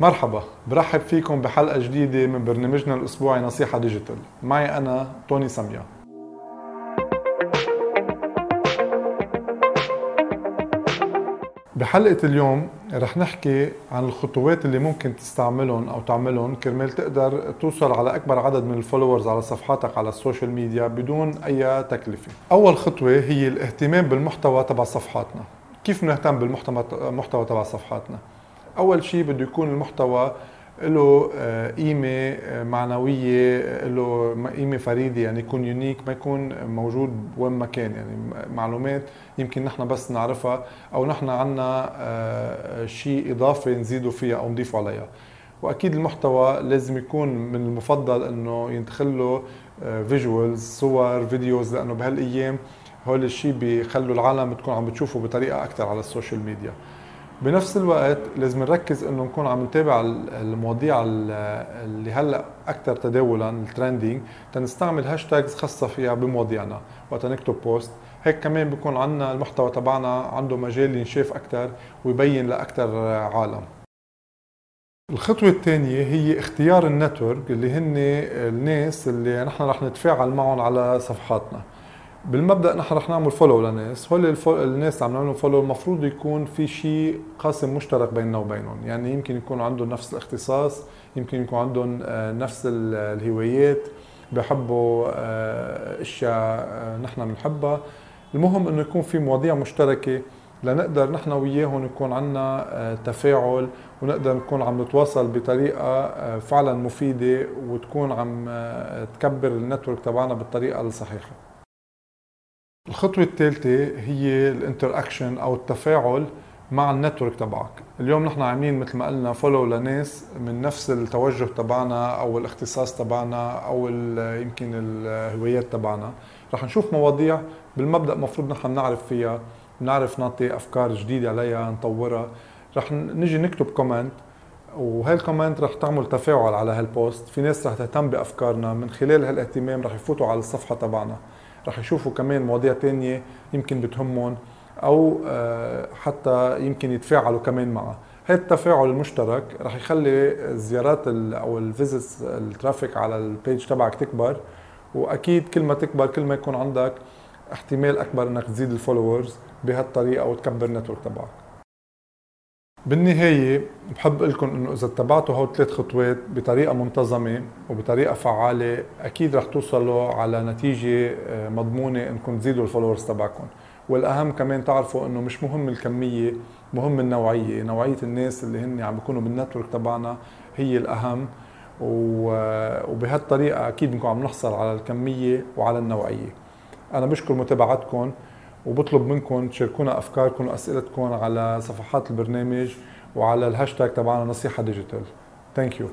مرحبا برحب فيكم بحلقة جديدة من برنامجنا الأسبوعي نصيحة digital. معي أنا توني سميا بحلقة اليوم رح نحكي عن الخطوات اللي ممكن تستعملهم أو تعملهم كرمال تقدر توصل على أكبر عدد من ال followers على صفحاتك على ال social media بدون أي تكلفة. أول خطوة هي الاهتمام بالمحتوى تبع صفحاتنا. كيف نهتم بالمحتوى تبع صفحاتنا؟ أول شيء بده يكون المحتوى له آه، قيمة آه، معنوية له قيمة فريدة يعني يكون unique ما يكون موجود وين ما كان يعني معلومات يمكن نحن بس نعرفها أو نحن عنا آه، شيء إضافي نزيده فيها أو نضيفه عليها. وأكيد المحتوى لازم يكون من المفضل إنه يندخل له visuals صور videos لأنه بهالأيام هول الشيء بيخلوا العالم تكون عم بتشوفه بطريقة أكثر على ال social media. بنفس الوقت لازم نركز إنه نكون عم نتابع المواضيع اللي هلأ أكثر تداولا ال trending تنستعمل hashtags خاصة فيها بمواضيعنا. وقت نكتب post هيك كمان بيكون عندنا المحتوى تبعنا عنده مجال ينشاف أكثر ويبين لاكثر عالم. الخطوة الثانية هي اختيار ال network اللي هن الناس اللي نحن رح نتفاعل معهم على صفحاتنا. بالمبدأ نحن رح نعمل follow لناس. هول الناس اللي عم نعملهم follow المفروض يكون في شيء قاسم مشترك بيننا وبينهم. يعني يمكن يكون عندهم نفس الاختصاص يمكن يكون عندهم آه، نفس الهوايات بحبوا آه، أشياء آه، نحن بنحبها. المهم إنه يكون في مواضيع مشتركة لنقدر نحن وياهم يكون عندنا تفاعل ونقدر نكون عم نتواصل بطريقة فعلا مفيدة وتكون عم تكبر ال network تبعنا بالطريقة الصحيحة. الخطوة الثالثة هي ال interaction أو التفاعل مع ال network تبعك. اليوم نحن عاملين مثل ما قلنا follow لناس من نفس التوجه تبعنا أو الاختصاص تبعنا أو يمكن الهوايات تبعنا. رح نشوف مواضيع بالمبدأ مفروض نحن نعرف فيها نعرف نعطي أفكار جديدة عليها نطورها. رح نجي نكتب comment وهي ال comment رح تعمل تفاعل على هال post في ناس رح تهتم بأفكارنا من خلال هالاهتمام رح يفوتوا على الصفحة تبعنا. رح يشوفوا كمان مواضيع تانية يمكن بتهمهم أو آه، حتى يمكن يتفاعلوا كمان معها. هذا التفاعل المشترك رح يخلي الزيارات أو ال visits ال traffic على ال page تبعك تكبر. وأكيد كل ما تكبر كل ما يكون عندك احتمال أكبر إنك تزيد ال followers بهالطريقة وتكبر ال network تبعك. بالنهاية بحب قلكم إنه إذا اتبعتوا هول ثلاث خطوات بطريقة منتظمة وبطريقة فعالة أكيد رح توصلوا على نتيجة آه، مضمونة إنكم تزيدوا ال followers تبعكم. والأهم كمان تعرفوا إنه مش مهم الكمية مهم النوعية. نوعية الناس اللي هن عم بيكونوا بال network تبعنا هي الأهم. وبهالطريقة أكيد بنكون عم نحصل على الكمية وعلى النوعية. أنا بشكر متابعتكم. وبطلب منكم تشاركونا أفكاركم وأسئلتكم على صفحات البرنامج وعلى الهاشتاج تبعنا نصيحة digital. thank you